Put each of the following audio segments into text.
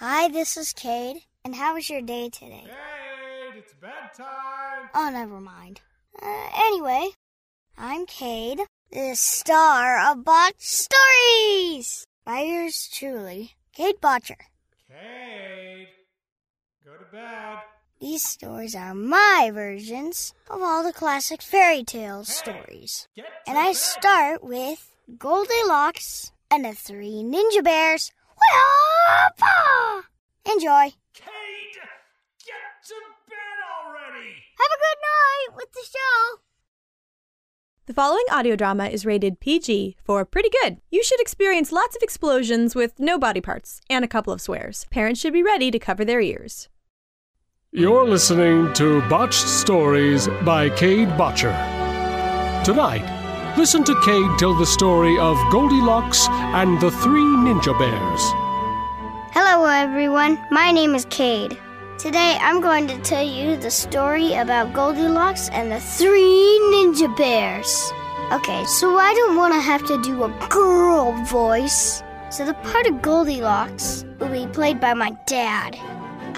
Hi, this is Cade. And how was your day today? Cade, it's bedtime. Oh, never mind. Uh, anyway, I'm Cade, the star of Botched Stories! By yours truly, Cade Botcher. Cade, go to bed. These stories are my versions of all the classic fairy tale stories. Get to And I bed. start with Goldilocks and the Three Ninja Bears. Wah-pa! Enjoy. Cade, get to bed already. Have a good night with the show. The following audio drama is rated PG for pretty good. You should experience lots of explosions with no body parts and a couple of swears. Parents should be ready to cover their ears. You're listening to Botched Stories by Cade Botcher. Tonight, listen to Cade tell the story of Goldilocks and the Three Ninja Bears. Hello, everyone. My name is Cade. Today, I'm going to tell you the story about Goldilocks and the three ninja bears. Okay, so I don't want to have to do a girl voice. So the part of Goldilocks will be played by my dad.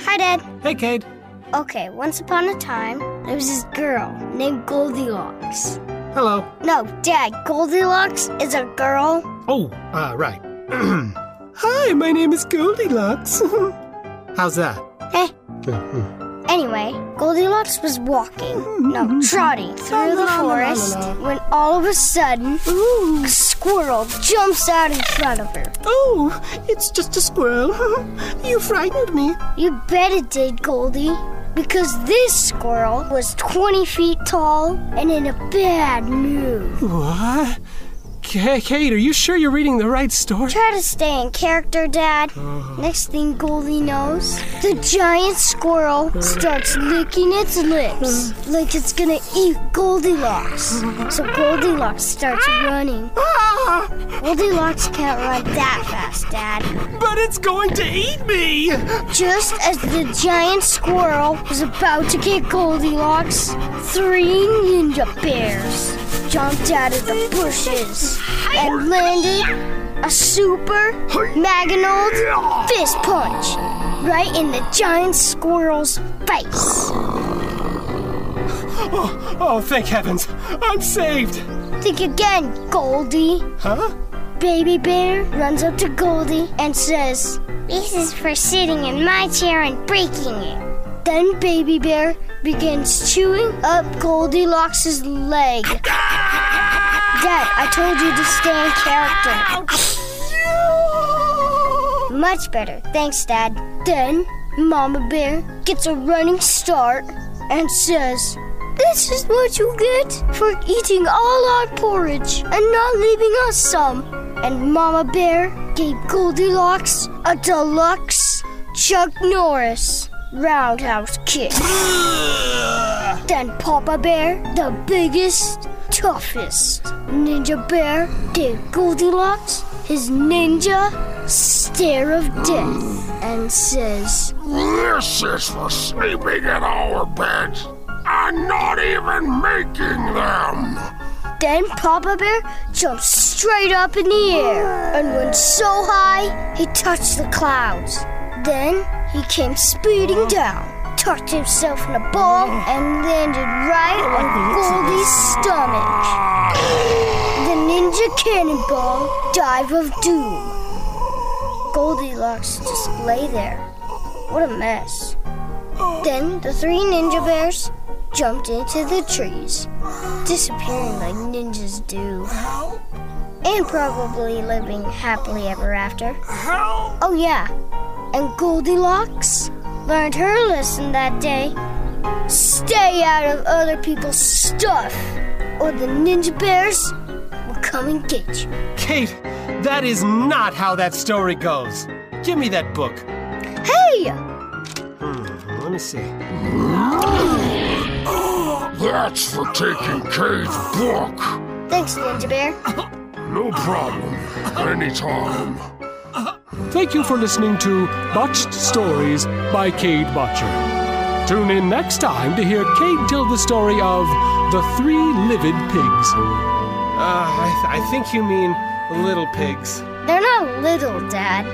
Hi, Dad. Hey, Cade. Okay, once upon a time, there was this girl named Goldilocks. Hello. No, Dad, Goldilocks is a girl. Oh, uh, right. Hi, my name is Goldilocks. How's that? Eh. Anyway, Goldilocks was walking, no, trotting through the forest when all of a sudden, Ooh. a squirrel jumps out in front of her. Oh, it's just a squirrel. you frightened me. You bet it did, Goldie. Because this squirrel was 20 feet tall and in a bad mood. What? K- Cade, are you sure you're reading the right story? Try to stay in character, Dad. Uh-huh. Next thing Goldie knows, the giant squirrel starts licking its lips like it's gonna eat Goldilocks. So Goldilocks starts running. Goldilocks can't run that fast, Dad. but it's going to eat me. Just as the giant squirrel was about to get Goldilocks, three ninja bears jumped out of the bushes and landed a super Maganold fist punch right in the giant squirrel's face. Oh, oh, thank heavens. I'm saved. Think again, Goldie. Huh? Baby Bear runs up to Goldie and says, This is for sitting in my chair and breaking it. Then Baby Bear begins chewing up Goldilocks' leg. Dad, I told you to stay in character. Much better. Thanks, Dad. Then Mama Bear gets a running start and says, This is what you get for eating all our porridge and not leaving us some. And Mama Bear gave Goldilocks a deluxe Chuck Norris roundhouse kick. then Papa Bear, the biggest, toughest ninja bear, gave Goldilocks his ninja stare of death and says, This is for sleeping in our beds and not even making them. Then Papa Bear jumped straight up in the air and went so high he touched the clouds. Then he came speeding down, tucked himself in a ball, and landed right on Goldie's stomach. The Ninja Cannonball Dive of Doom. Goldilocks just lay there. What a mess. Then the three ninja bears jumped into the trees, disappearing like ninjas do. And probably living happily ever after. Oh, yeah. And Goldilocks learned her lesson that day. Stay out of other people's stuff, or the ninja bears will come and get you. Cade, that is not how that story goes. Give me that book. Hey! Hmm, let me see. That's for taking Cade's book. Thanks, Ninja Bear. No problem. Anytime. Thank you for listening to Botched Stories by Cade Botcher. Tune in next time to hear Cade tell the story of The Three Livid Pigs. Uh, I, th- I think you mean little pigs. They're not little, Dad.